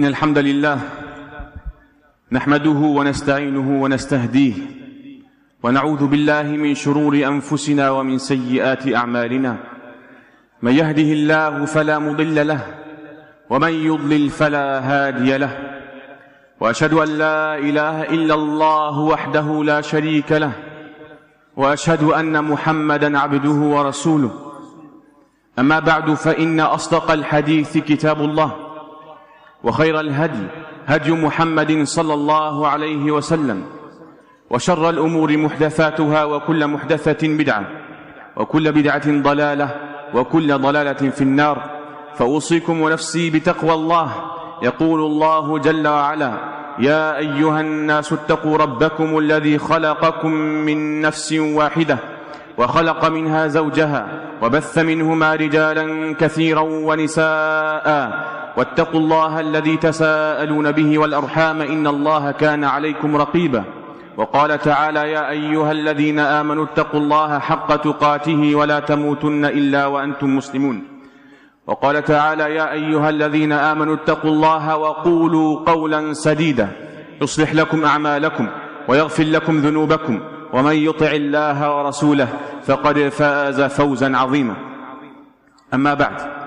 إن الحمد لله نحمده ونستعينه ونستهديه ونعوذ بالله من شرور أنفسنا ومن سيئات أعمالنا. من يهده الله فلا مضل له ومن يضلل فلا هادي له. وأشهد أن لا إله إلا الله وحده لا شريك له. وأشهد أن محمدا عبده ورسوله. أما بعد فإن أصدق الحديث كتاب الله. وخير الهدي هدي محمد صلى الله عليه وسلم وشر الأمور محدثاتها وكل محدثة بدعة وكل بدعة ضلالة وكل ضلالة في النار. فأوصيكم ونفسي بتقوى الله يقول الله جل وعلا يا أيها الناس اتقوا ربكم الذي خلقكم من نفس واحدة وخلق منها زوجها وبث منهما رجالا كثيرا ونساء واتقوا الله الذي تساءلون به والأرحام إن الله كان عليكم رقيبا. وقال تعالى يا أيها الذين آمنوا اتقوا الله حق تقاته ولا تموتن إلا وأنتم مسلمون. وقال تعالى يا أيها الذين آمنوا اتقوا الله وقولوا قولا سديدا. يصلح لكم أعمالكم ويغفر لكم ذنوبكم. ومن يطع الله ورسوله فقد فاز فوزا عظيما. أما بعد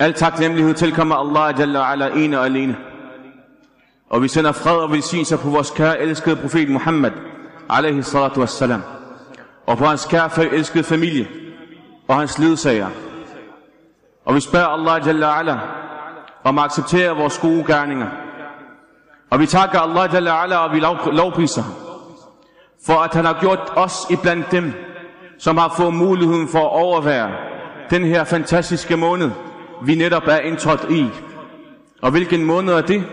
Al taknemmelighed tilkommer Allah Jalla wa ala ene og alene. Og vi sender fred og velsignelse på vores kære elskede profet Muhammad, alaihi salatu wassalam. Og på hans kære elskede familie og hans ledsager. Og vi spørger Allah Jalla wa ala om at acceptere vores gode gerninger. Og vi takker Allah Jalla wa ala og vi lovpriser ham. For at han har gjort os iblandt dem, som har fået muligheden for at overvære den her fantastiske måned, vi netop er indtrådt i. Og hvilken måned er det?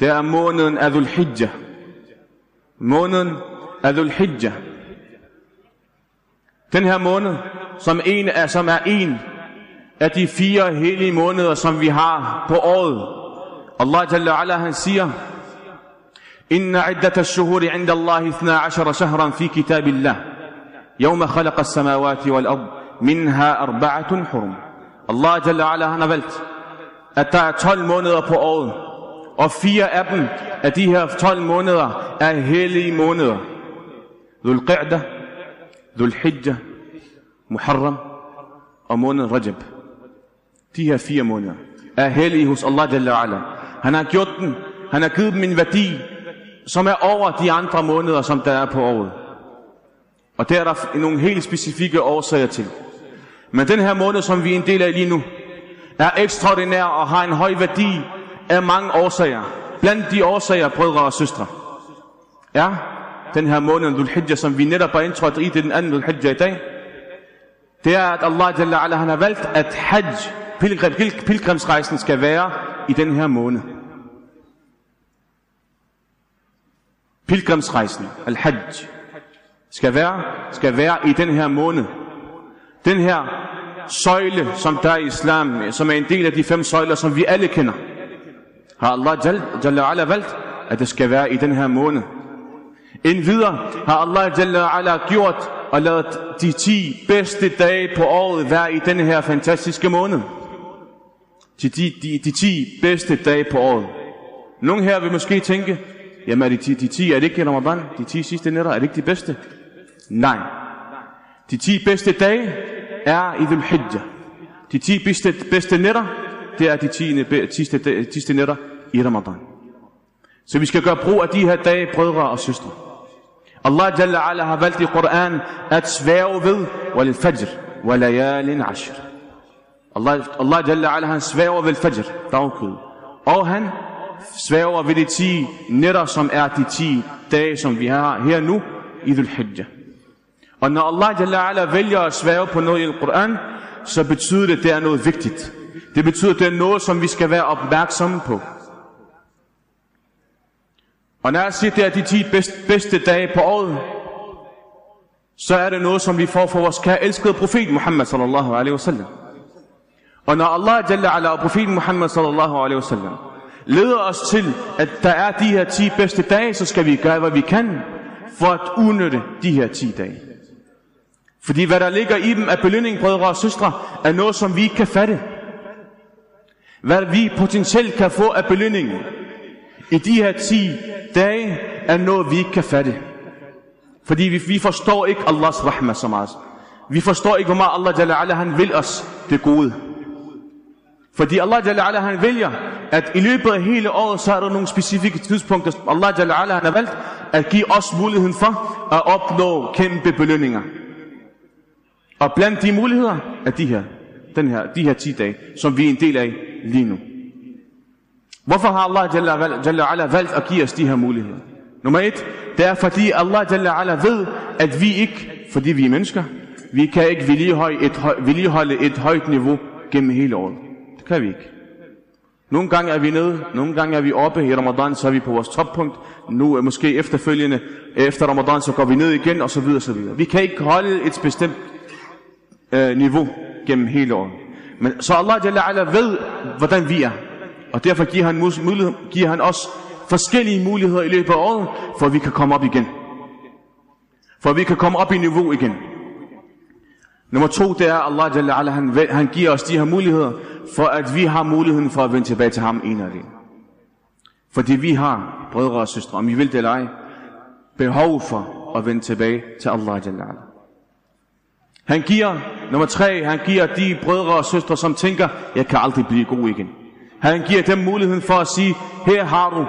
Det er måneden af Dhul Hijjah. Måneden af Dhul Hijjah. Den her måned, som, en er, som er en af de fire hellige måneder, som vi har på året. Allah Jalla ala, han siger, إن عدة الشهور عند الله اثنا عشر شهرا في كتاب الله يوم خلق السماوات والأرض منها أربعة حرم Allah Jalla ala, han har valgt, at der er 12 måneder på året, og fire af dem, af de her 12 måneder, er hellige måneder. Dhul Qa'da, Dhul Hijjah, Muharram og måneden Rajab. De her fire måneder er hellige hos Allah Jalla ala. Han har gjort dem, han har givet dem en værdi, som er over de andre måneder, som der er på året. Og der er der nogle helt specifikke årsager til. Men den her måned, som vi er en del af lige nu, er ekstraordinær og har en høj værdi af mange årsager. Blandt de årsager, brødre og søstre, er den her måned, Dhul Hijjah, som vi netop har indtrådt i, det den anden Dhul Hijjah i dag. Det er, at Allah Jalla ala, han har valgt, at Hajj, pilgrim, pilgrimsrejsen, skal være i den her måned. Pilgrimsrejsen, al-Hajj, skal være, skal være i den her måned. Den her søjle, som der er i islam, som er en del af de fem søjler, som vi alle kender, har Allah Jalla ala valgt, at det skal være i den her måned. Endvidere har Allah Jalla ala gjort og lavet de 10 bedste dage på året være i den her fantastiske måned. De, de, de, de 10 bedste dage på året. Nogle her vil måske tænke, jamen er de, de, de 10, er det ikke i Ramadan? De 10 sidste nætter, er det ikke de bedste? Nej. De 10 bedste dage er i Dhul Hijjah. De ti bedste, bedste nætter, det er de 10 sidste, sidste nætter i Ramadan. Så vi skal gøre brug af de her dage, brødre og søstre. Allah Jalla ala har valgt i Koran at svæve ved wal fajr wa layalin ashr. Allah, Allah Jalla ala han svæver ved fajr, dagkød. Og han svæver ved de 10 nætter, som er de 10 dage, som vi har her nu i Dhul Hijjah. Og når Allah Jalla ala vælger at svæve på noget i Koran, så betyder det, at det er noget vigtigt. Det betyder, at det er noget, som vi skal være opmærksomme på. Og når jeg siger, at det er de 10 bedste, bedste dage på året, så er det noget, som vi får fra vores kære elskede profet Muhammad sallallahu alaihi wasallam. Og når Allah Jalla ala og profeten Muhammad sallallahu alaihi wasallam leder os til, at der er de her 10 bedste dage, så skal vi gøre, hvad vi kan for at udnytte de her 10 dage. Fordi hvad der ligger i dem af belønning, brødre og søstre, er noget, som vi ikke kan fatte. hvad vi potentielt kan få af belønning i de her 10 dage, er noget, vi ikke kan fatte. Fordi vi, vi forstår ikke Allahs rahma så meget. Vi forstår ikke, hvor meget Allah Jalla ala, han vil os det gode. Fordi Allah Jalla ala, han vælger, at i løbet af hele året, så er der nogle specifikke tidspunkter, Allah Jalla ala, han har valgt at give os muligheden for at opnå kæmpe belønninger. Og blandt de muligheder er de her, den her, de her 10 dage, som vi er en del af lige nu. Hvorfor har Allah Jalla, Jalla ala valgt at give os de her muligheder? Nummer et, det er fordi Allah Jalla ala ved, at vi ikke, fordi vi er mennesker, vi kan ikke vedligeholde et, vedligeholde et højt niveau gennem hele året. Det kan vi ikke. Nogle gange er vi nede, nogle gange er vi oppe i Ramadan, så er vi på vores toppunkt. Nu er måske efterfølgende, efter Ramadan, så går vi ned igen, og så videre, og så videre. Vi kan ikke holde et bestemt øh, niveau gennem hele året. Men så Allah Jalla ala ved, hvordan vi er. Og derfor giver han, mulighed, giver han os forskellige muligheder i løbet af året, for at vi kan komme op igen. For at vi kan komme op i niveau igen. Nummer to, det er, Allah Jalla ala, han, han giver os de her muligheder, for at vi har muligheden for at vende tilbage til ham en af det. Fordi vi har, brødre og søstre, om vi vil det eller ej, behov for at vende tilbage til Allah Jalla ala. Han giver, nummer tre, han giver de brødre og søstre, som tænker, jeg kan aldrig blive god igen. Han giver dem muligheden for at sige, her har du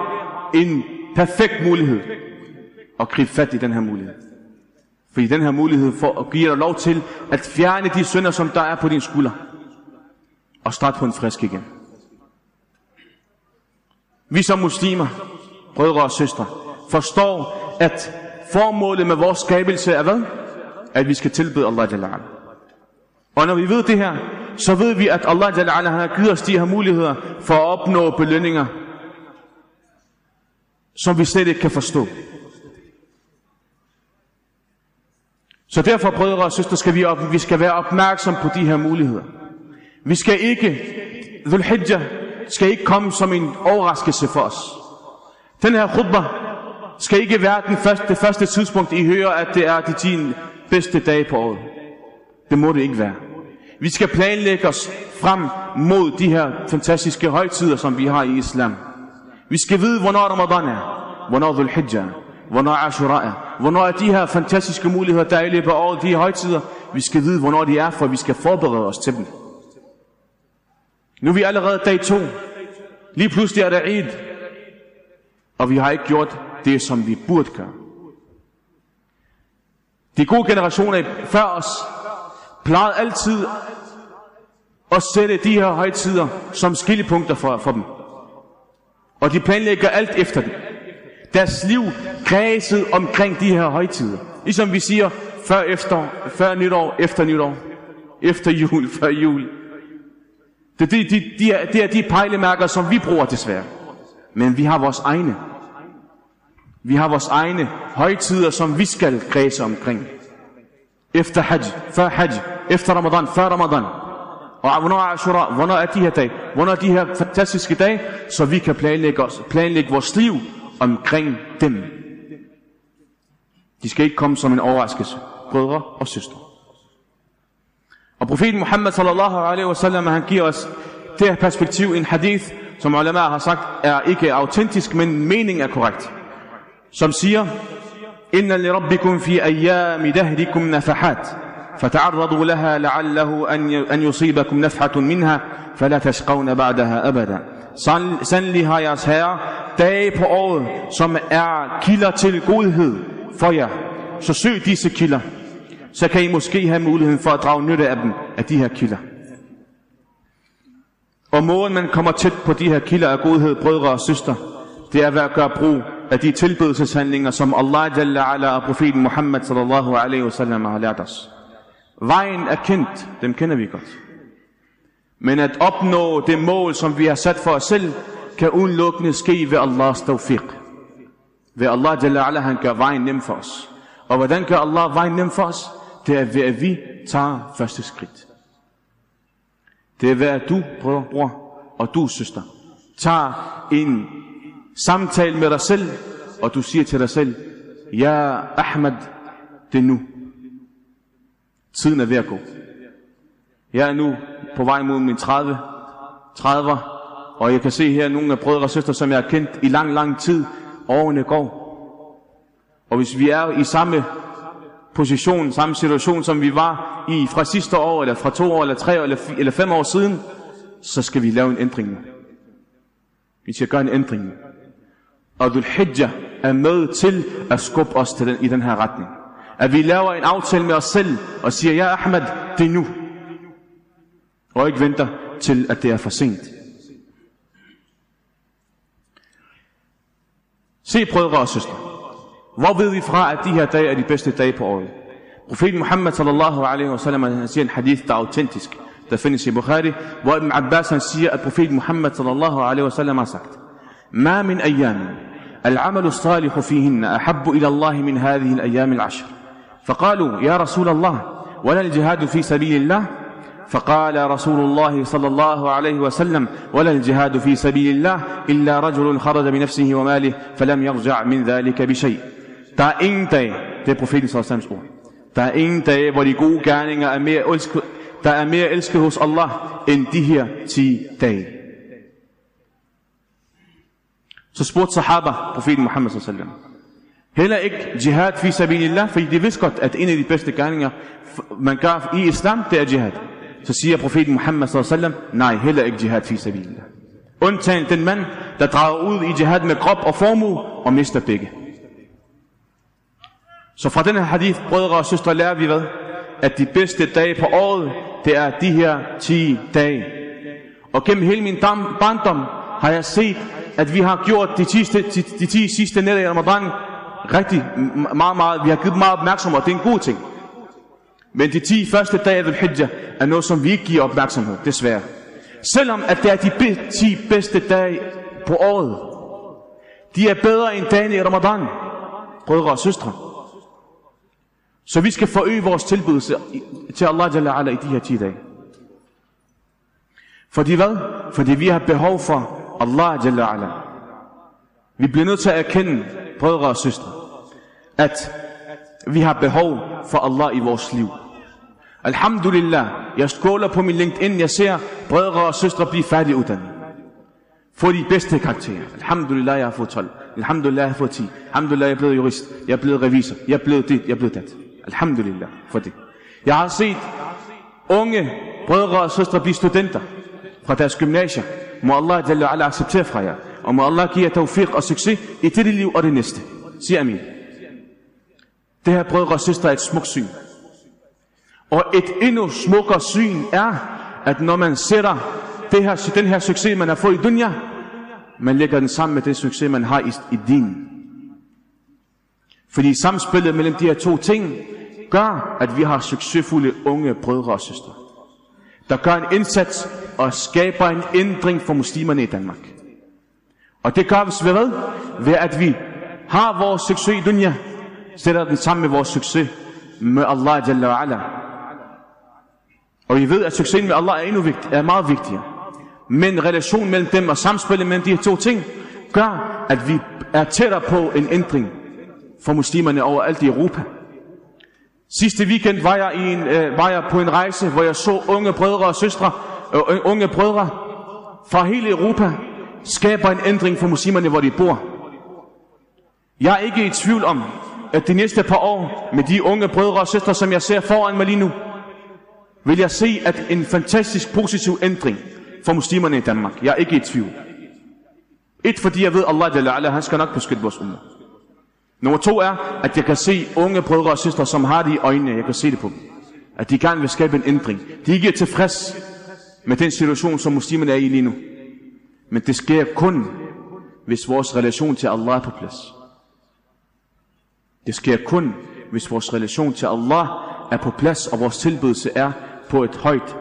en perfekt mulighed. Og grib fat i den her mulighed. Fordi den her mulighed for at give dig lov til at fjerne de synder, som der er på din skulder. Og starte på en frisk igen. Vi som muslimer, brødre og søstre, forstår, at formålet med vores skabelse er hvad? At vi skal tilbede Allah Jalla og når vi ved det her, så ved vi, at Allah Jalla har givet os de her muligheder for at opnå belønninger, som vi slet ikke kan forstå. Så derfor, brødre og søstre, skal vi, op, vi skal være opmærksom på de her muligheder. Vi skal ikke, Dhul Hijjah skal ikke komme som en overraskelse for os. Den her khutbah skal ikke være den første, det første tidspunkt, I hører, at det er de 10 bedste dage på året. Det må det ikke være. Vi skal planlægge os frem mod de her fantastiske højtider, som vi har i islam. Vi skal vide, hvornår Ramadan er, hvornår Dhul Hijjah er, hvornår Ashura er, hvornår er de her fantastiske muligheder, der er i løbet af året, de her højtider. Vi skal vide, hvornår de er, for vi skal forberede os til dem. Nu er vi allerede dag to. Lige pludselig er der Eid. Og vi har ikke gjort det, som vi burde gøre. De gode generationer før os plejede altid at sætte de her højtider som skillepunkter for, for dem. Og de planlægger alt efter dem. Deres liv kredsede omkring de her højtider. Ligesom vi siger, før, efter, før nytår, efter nytår, efter jul, før jul. Det, det, det, det, er, det er de pejlemærker, som vi bruger desværre. Men vi har vores egne. Vi har vores egne højtider, som vi skal kredse omkring. Efter hajj, før hajj, efter ramadan, før ramadan. Og hvornår er Ashura, hvornår er de her dage, hvornår er de her fantastiske dage, så vi kan planlægge, os, planlægge vores liv omkring dem. De skal ikke komme som en overraskelse, brødre og søstre. Og profeten Muhammad sallallahu alaihi wasallam, han giver os det her perspektiv, en hadith, som ulema har sagt, er ikke autentisk, men meningen er korrekt. Som siger, Inna li rabbikum fi ayyami dahrikum nafahat, فتعرضوا لها لعله أن يصيبكم نفحة منها فلا تشقون بعدها أبدا Sandelig har jeres herre dage på året, som er kilder til godhed for jer. Så søg disse kilder. Så kan I måske have muligheden for at drage nytte af dem, af de her kilder. Og måden man kommer tæt på de her kilder af godhed, brødre og søster, det er ved at gøre brug af de tilbedelseshandlinger, som Allah Jalla ala og profeten Muhammad sallallahu alaihi wasallam har lært os. Vejen er kendt, dem kender vi godt. Men at opnå det mål, som vi har sat for os selv, kan udelukkende ske ved Allahs tawfiq. Ved Allah Jalla ala, han gør vejen nem for os. Og hvordan gør Allah vejen nem for os? Det er ved, at vi tager første skridt. Det er ved, at du, bror, bror og du, søster, tager en samtale med dig selv, og du siger til dig selv, Ja, Ahmed, det er nu. Tiden er ved at gå. Jeg er nu på vej mod min 30, 30 Og jeg kan se her nogle af brødre og søstre, som jeg har kendt i lang, lang tid. Årene går. Og hvis vi er i samme position, samme situation, som vi var i fra sidste år, eller fra to år, eller tre år, eller, eller fem år siden, så skal vi lave en ændring nu. Vi skal gøre en ændring nu. Og Dhul Hijjah er med til at skubbe os til den, i den her retning At vi laver en aftale med os selv og siger, ja Ahmed, det er nu. Og ikke venter til, at det er for sent. Se brødre og søstre. Hvor ved vi fra, at de her dage er de bedste dage på året? Profeten Muhammad sallallahu alaihi wa sallam, han siger en hadith, der er autentisk, der findes i Bukhari, hvor Ibn Abbas han siger, at profeten Muhammad sallallahu alaihi wa sallam har sagt, ما من أيام العمل الصالح فيهن أحب إلى الله من هذه الأيام العشر فقالوا يا رسول الله ولا الجهاد في سبيل الله? فقال رسول الله صلى الله عليه وسلم ولا الجهاد في سبيل الله إلا رجل خرج بنفسه وماله فلم يرجع من ذلك بشيء. تا انت det er صلى الله عليه وسلم تا انت hvor كان gode gerninger er mere elsket der er mere elsket hos Allah end de her صلى الله عليه وسلم Heller ikke jihad fi sabilillah, fordi de vidste godt, at en af de bedste gerninger, man gør i islam, det er jihad. Så siger profeten Muhammad sallallahu nej, heller ikke jihad fi sabilillah. Undtagen den mand, der drager ud i jihad med krop og formue og mister begge. Så fra den her hadith, brødre og søstre, lærer vi hvad? At de bedste dage på året, det er de her 10 dage. Og gennem hele min barndom har jeg set, at vi har gjort de 10, de, de 10 sidste nætter i Ramadan rigtig meget, meget, vi har givet meget opmærksomhed, og det er en god ting. Men de 10 første dage af Hijjah er noget, som vi ikke giver opmærksomhed, desværre. Selvom at det er de 10 bedste dage på året. De er bedre end dagen i Ramadan, brødre og søstre. Så vi skal forøge vores tilbydelse til Allah Jalla ala i de her 10 dage. Fordi hvad? Fordi vi har behov for Allah Jalla ala. Vi bliver nødt til at erkende, brødre og søstre, at vi har behov for Allah i vores liv. Alhamdulillah, jeg skåler på min LinkedIn, jeg ser brødre og søstre blive færdiguddannet. Få de bedste karakterer. Alhamdulillah, jeg har fået 12. Alhamdulillah, jeg har fået 10. Alhamdulillah, jeg er blevet jurist. Jeg er blevet revisor. Jeg er blevet dit. Jeg er blevet dat. Alhamdulillah for det. Jeg har set unge brødre og søstre blive studenter fra deres gymnasier. Må Allah Jalla ala acceptere fra jer. Og må Allah give jer tawfiq og succes i dette liv og det næste. Sig amin. Det her brødre og søstre er et smukt syn. Og et endnu smukkere syn er, at når man sætter det her, den her succes, man har fået i dunja, man lægger den sammen med den succes, man har i, i din. Fordi samspillet mellem de her to ting gør, at vi har succesfulde unge brødre og søstre, der gør en indsats og skaber en ændring for muslimerne i Danmark. Og det gør vi ved hvad? Ved at vi har vores succes i dunja, sætter den sammen med vores succes med Allah Jalla wa ala. Og vi ved, at succesen med Allah er, endnu vigtig, er meget vigtigere. Men relationen mellem dem og samspillet mellem de her to ting, gør, at vi er tættere på en ændring for muslimerne overalt i Europa. Sidste weekend var jeg, i en, øh, var jeg på en rejse, hvor jeg så unge brødre og søstre, øh, øh unge brødre fra hele Europa, skaber en ændring for muslimerne, hvor de bor. Jeg er ikke i tvivl om, at de næste par år, med de unge brødre og søstre, som jeg ser foran mig lige nu, vil jeg se at en fantastisk positiv ændring for muslimerne i Danmark. Jeg er ikke i tvivl. Et, fordi jeg ved, Allah han skal nok beskytte vores umma. Nummer to er, at jeg kan se unge brødre og søstre, som har det i øjnene. Jeg kan se det på dem. At de gerne vil skabe en ændring. De ikke er tilfreds med den situation, som muslimerne er i lige nu. Men det sker kun, hvis vores relation til Allah er på plads. Det sker kun, hvis vores relation til Allah er på plads, og vores tilbydelse er på et højt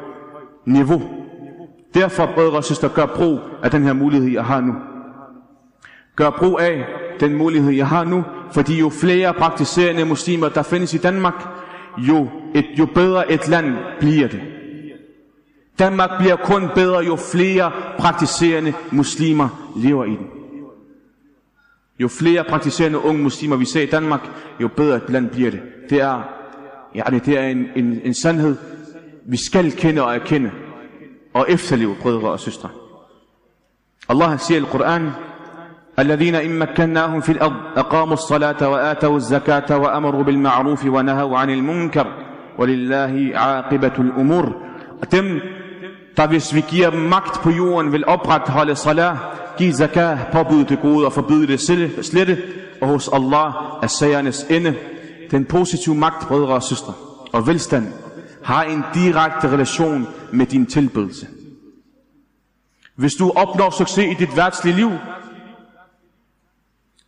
niveau. Derfor, brødre og søster, gør brug af den her mulighed, jeg har nu. Gør brug af den mulighed, jeg har nu, fordi jo flere praktiserende muslimer, der findes i Danmark, jo, et, jo bedre et land bliver det. Danmark bliver kun bedre, jo flere praktiserende muslimer lever i den. Jo flere praktiserende unge muslimer vi ser i Danmark, jo bedre et land bliver det. Det er, ja, det er en, en, en sandhed, vi skal kende og erkende og efterleve, brødre og søstre. Allah siger i Koran, الذين إن مكناهم في الأرض أقاموا الصلاة وآتوا الزكاة وأمروا بالمعروف ونهوا عن المنكر ولله عاقبة الأمور dem, der hvis vi giver dem magt på jorden, vil opretholde salah, give zakah, påbyde det gode og forbyde det slette, og hos Allah er sagernes ende. Den positive magt, brødre og søstre, og velstand, har en direkte relation med din tilbedelse. Hvis du opnår succes i dit værtslige liv,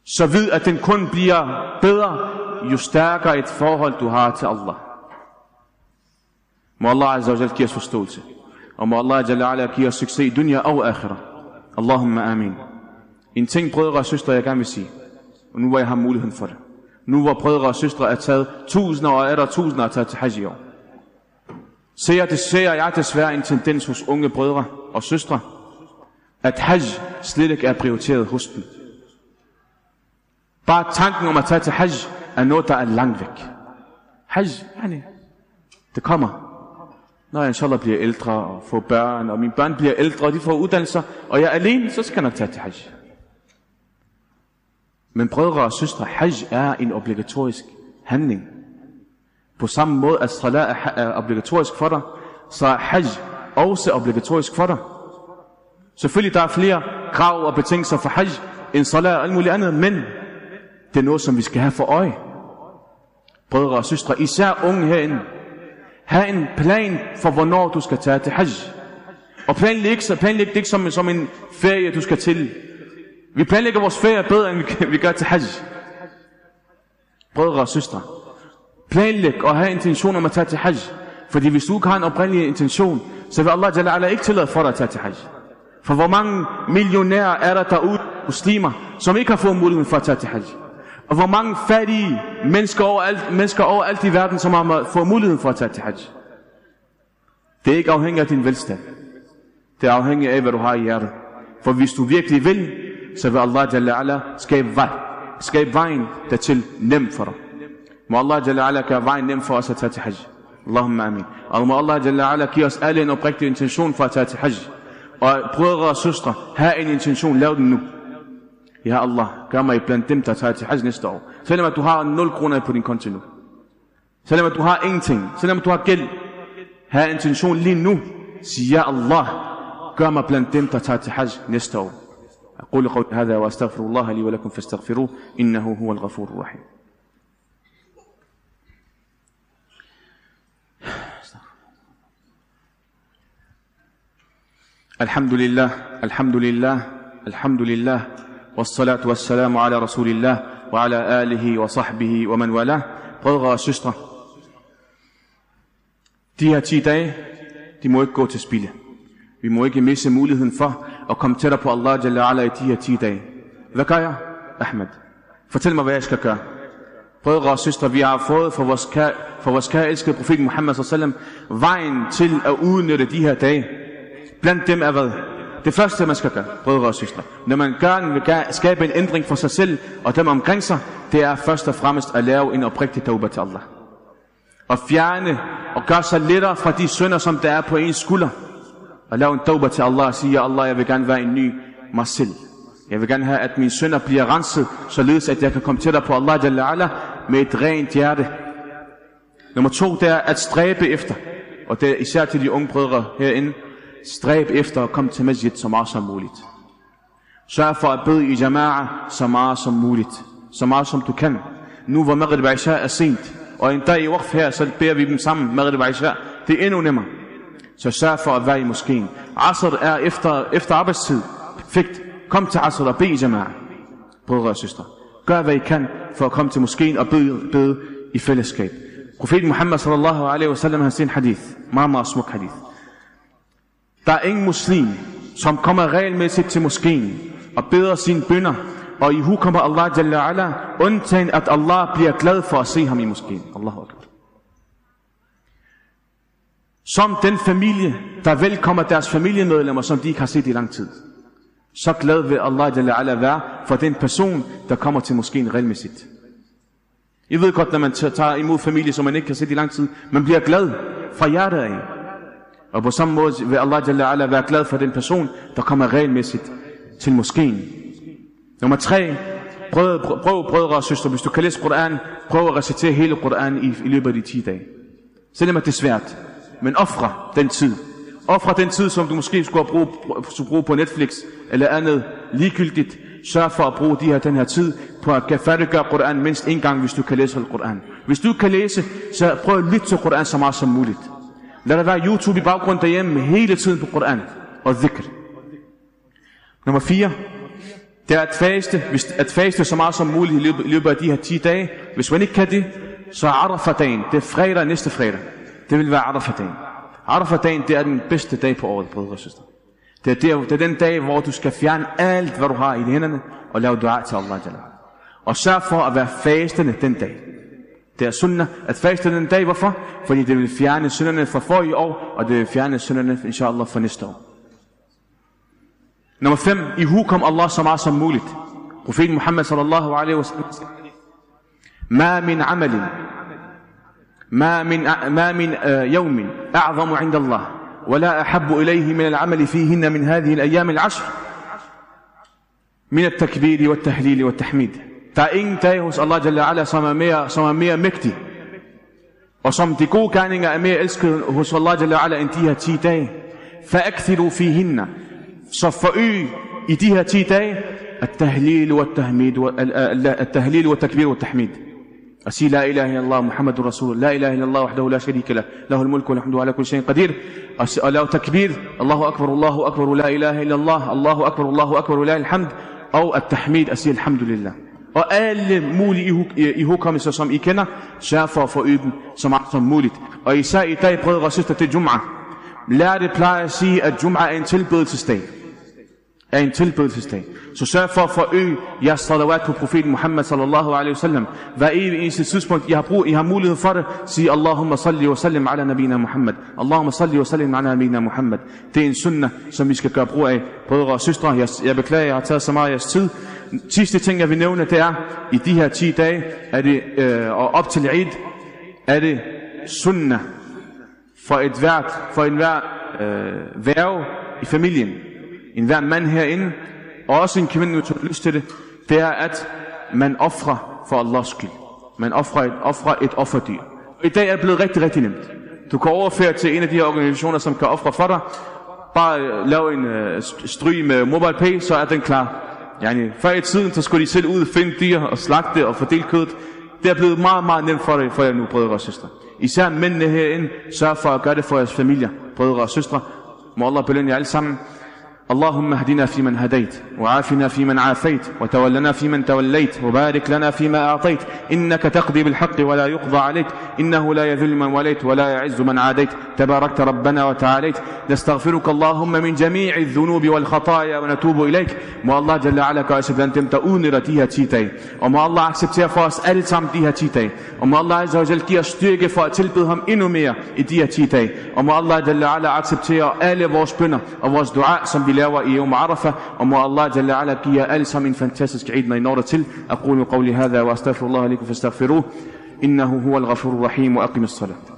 så vid, at den kun bliver bedre, jo stærkere et forhold du har til Allah. Må Allah Azza wa give os forståelse. Og må Allah Jalla ala give os succes i dunya og akhirah. Allahumma amin. En ting, brødre og søstre, jeg gerne vil sige. Og nu hvor jeg har muligheden for det. Nu hvor brødre og søstre er taget tusinder og er der tusinder er taget til hajj i år. Ser, det ser jeg desværre en tendens hos unge brødre og søstre, at hajj slet ikke er prioriteret hos dem. Bare tanken om at tage til hajj er noget, der er langt væk. Hajj, yani, det kommer. Når jeg inshallah bliver ældre og får børn, og mine børn bliver ældre, og de får uddannelser, og jeg er alene, så skal jeg nok tage til hajj. Men brødre og søstre, hajj er en obligatorisk handling. På samme måde, at salat er obligatorisk for dig, så er hajj også obligatorisk for dig. Selvfølgelig der er flere krav og betingelser for hajj end salat og alt muligt andet, men det er noget, som vi skal have for øje. Brødre og søstre, især unge herinde, have en plan for, hvornår du skal tage til hajj. Og planlæg, så planlæg det ikke som, som en ferie, du skal til. Vi planlægger vores ferie bedre, end vi, vi gør til hajj. Brødre og søstre, planlæg og have intention om at tage til hajj. Fordi hvis du ikke har en oprindelig intention, så vil Allah Jalla ala ikke tillade for dig at tage til hajj. For hvor mange millionærer er der derude, muslimer, som ikke har fået muligheden for at tage til hajj? Og hvor mange fattige mennesker overalt, mennesker overalt i verden, som har fået muligheden for at tage til hajj. Det er ikke afhængigt af din velstand. Det er afhængigt af, hvad du har i hjertet. For hvis du virkelig vil, så vil Allah Jalla ala skabe vej. Skabe vejen dertil nem for dig. Må Allah Jalla ala gøre vejen nem for os at tage til hajj. Allahumma amin. Og må Allah Jalla ala give os alle en oprigtig intention for at tage til hajj. Og brødre og søstre, have en intention, lav den nu. Ja Allah, gør mig blandt dem, der tager til hajj næste år. Selvom at du har 0 kroner på din konto nu. Selvom at du har ingenting. Selvom at du har gæld. Have intention lige nu. Sig ja Allah, gør mig blandt dem, der tager til hajj næste år. أقول قول هذا وأستغفر الله لي ولكم فاستغفروه إنه هو الغفور الرحيم الحمد لله الحمد لله الحمد لله والصلاة والسلام على رسول الله وعلى آله وصحبه ومن والاه brødre og søstre de her 10 dage de må ikke gå til spilde vi må ikke misse muligheden for at komme tættere på Allah Jalla ala i de her 10 dage hvad gør jeg? Ahmed fortæl mig hvad jeg skal gøre brødre og søstre vi har fået for vores kære, for vores kære elskede profet Muhammad sallam vejen til at udnytte de her dage blandt dem er hvad? Det første, man skal gøre, brødre og søstre, når man gerne vil skabe en ændring for sig selv og dem omkring sig, det er først og fremmest at lave en oprigtig tauba til Allah. Og fjerne og gøre sig lettere fra de synder, som der er på ens skulder. Og lave en tauba til Allah og sige, Allah, jeg vil gerne være en ny mig selv. Jeg vil gerne have, at mine synder bliver renset, således at jeg kan komme tættere på Allah Jalla ala, med et rent hjerte. Nummer to, det er at stræbe efter. Og det er især til de unge brødre herinde, Stræb efter at komme til masjid så meget som muligt. Sørg for at bede i jama'a så meget som muligt. Så meget som du kan. Nu hvor Maghrib og Isha er sent, og en dag i waqf her, så beder vi dem sammen, Maghrib og Isha. Det er endnu nemmere. Så sørg for at være i moskeen. Asr er efter, efter arbejdstid. Perfekt. Kom til Asr og bed i jama'a. Brødre og søstre. Gør hvad I kan for at komme til moskeen og bede, bede i fællesskab. Profeten Muhammad sallallahu alaihi wasallam har sin hadith. Meget, meget smuk hadith. Der er ingen muslim, som kommer regelmæssigt til moskeen og beder sine bønder, og i hu kommer Allah Jalla ala, undtagen at Allah bliver glad for at se ham i moskeen. Allahu Akbar. Som den familie, der velkommer deres familiemedlemmer, som de ikke har set i lang tid. Så glad vil Allah Jalla ala være for den person, der kommer til moskeen regelmæssigt. I ved godt, når man tager imod familie, som man ikke kan se i lang tid, man bliver glad fra hjertet af. Og på samme måde vil Allah Jalla ala være glad for den person, der kommer regelmæssigt til moskeen. Nummer tre, prøv, prøv, prøv brødre og søstre, hvis du kan læse Koran, prøv at recitere hele Koran i, i løbet af de 10 dage. Selvom det er svært, men ofre den tid. Ofre den tid, som du måske skulle bruge, skulle bruge på Netflix eller andet ligegyldigt. Sørg for at bruge de her, den her tid på at færdiggøre Koran mindst en gang, hvis du kan læse Koran. Hvis du kan læse, så prøv at lytte til Koran så meget som muligt. Lad der være YouTube i baggrunden derhjemme hele tiden på Koran og dhikr. Nummer 4. Det er at faste, hvis, at faste så meget som muligt i løbet, i løbet af de her 10 dage. Hvis man ikke kan det, så er Arafat-dagen. Det er fredag næste fredag. Det vil være Arafat-dagen. Arafat-dagen, det er den bedste dag på året, brødre og søster. Det er, der, det er den dag, hvor du skal fjerne alt, hvad du har i hænderne, og lave dua til Allah. Og sørg for at være fastende den dag. Det er sunnah at faste den dag. Hvorfor? Fordi det vil fjerne synderne fra forrige år, og det vil fjerne synderne, inshallah, for næste år. Nummer 5. I hu kom Allah så meget som muligt. Profeten Muhammad sallallahu alaihi wasallam ما من عمل ما من ما من يوم أعظم عند الله ولا أحب إليه من العمل فيهن من هذه الأيام العشر من التكبير والتهليل والتحميد Er ingen dag hos Allah Jalla ala, som er mere, som er mere mægtig. Og som de gode gerninger er mere elsket hos Allah Jalla ala, end de her 10 dage. فَأَكْثِرُوا فِيهِنَّ Så forøg i de her 10 dage التهليل والتحميد التهليل والتكبير والتحميد أسي لا إله إلا الله محمد رسول لا إله إلا الله وحده لا شريك له له الملك والحمد على كل شيء قدير له تكبير الله أكبر الله أكبر لا إله إلا الله الله أكبر الله أكبر لا الحمد أو التحميد أسي الحمد لله og alle mulige ihukommelser, som I kender, sørg for at forøge dem så meget som muligt. Og især i dag, brødre og søster, til Jum'ah. Lær det pleje at sige, at Jum'ah er en tilbedelsesdag. Er en tilbedelsesdag. Så sørg for at forøge jeres salawat på profeten Muhammad sallallahu alaihi wasallam. Hver evig eneste tidspunkt, I har, brug, I har mulighed for det, sig Allahumma salli wa sallim ala nabina Muhammad. Allahumma salli wa sallim ala nabina Muhammad. Det er en sunnah, som vi skal gøre brug af. Brødre og søstre, jeg, jeg beklager, jeg har taget så meget af jeres tid. Sidste ting, jeg vil nævne, det er, i de her 10 dage, er det, øh, og op til Eid, er det sunnah for et hvert, for en øh, værve i familien. En hver mand herinde, og også en kvinde, hvis har lyst til det, det er, at man offrer for Allahs skyld. Man offrer et, offrer et offerdyr. I dag er det blevet rigtig, rigtig nemt. Du kan overføre til en af de her organisationer, som kan ofre for dig. Bare øh, lav en øh, stryg med MobilePay, så er den klar. Yani, før i tiden, så skulle de selv ud og finde dyr og slagte og fordele kødet. Det er blevet meget, meget nemt for, dig, for jer nu, brødre og søstre. Især mændene herinde, sørg for at gøre det for jeres familier, brødre og søstre. Må Allah belønne jer alle sammen. اللهم اهدنا فيمن هديت وعافنا فيمن عافيت وتولنا فيمن توليت وبارك لنا فيما أعطيت إنك تقضي بالحق ولا يقضى عليك إنه لا يذل من وليت ولا يعز من عاديت تباركت ربنا وتعاليت نستغفرك اللهم من جميع الذنوب والخطايا ونتوب إليك må Allah Jalla ala gøre os blandt dem, der udnytter de her 10 dage. Og må Allah acceptere for os alle sammen de her 10 dage. Og må Allah Azza wa Jalla give os styrke for at tilbede ham endnu mere i de her 10 dage. Og må Allah Jalla ala acceptere alle vores bønder og vores dua, som vi وإلى ويوم عرفة. وما الله جل وعلا giver alle sammen en fantastisk Eid til أقول قولي هذا وأستغفر الله لكم فاستغفروه. إنه هو الغفور الرحيم وأقم الصلاة.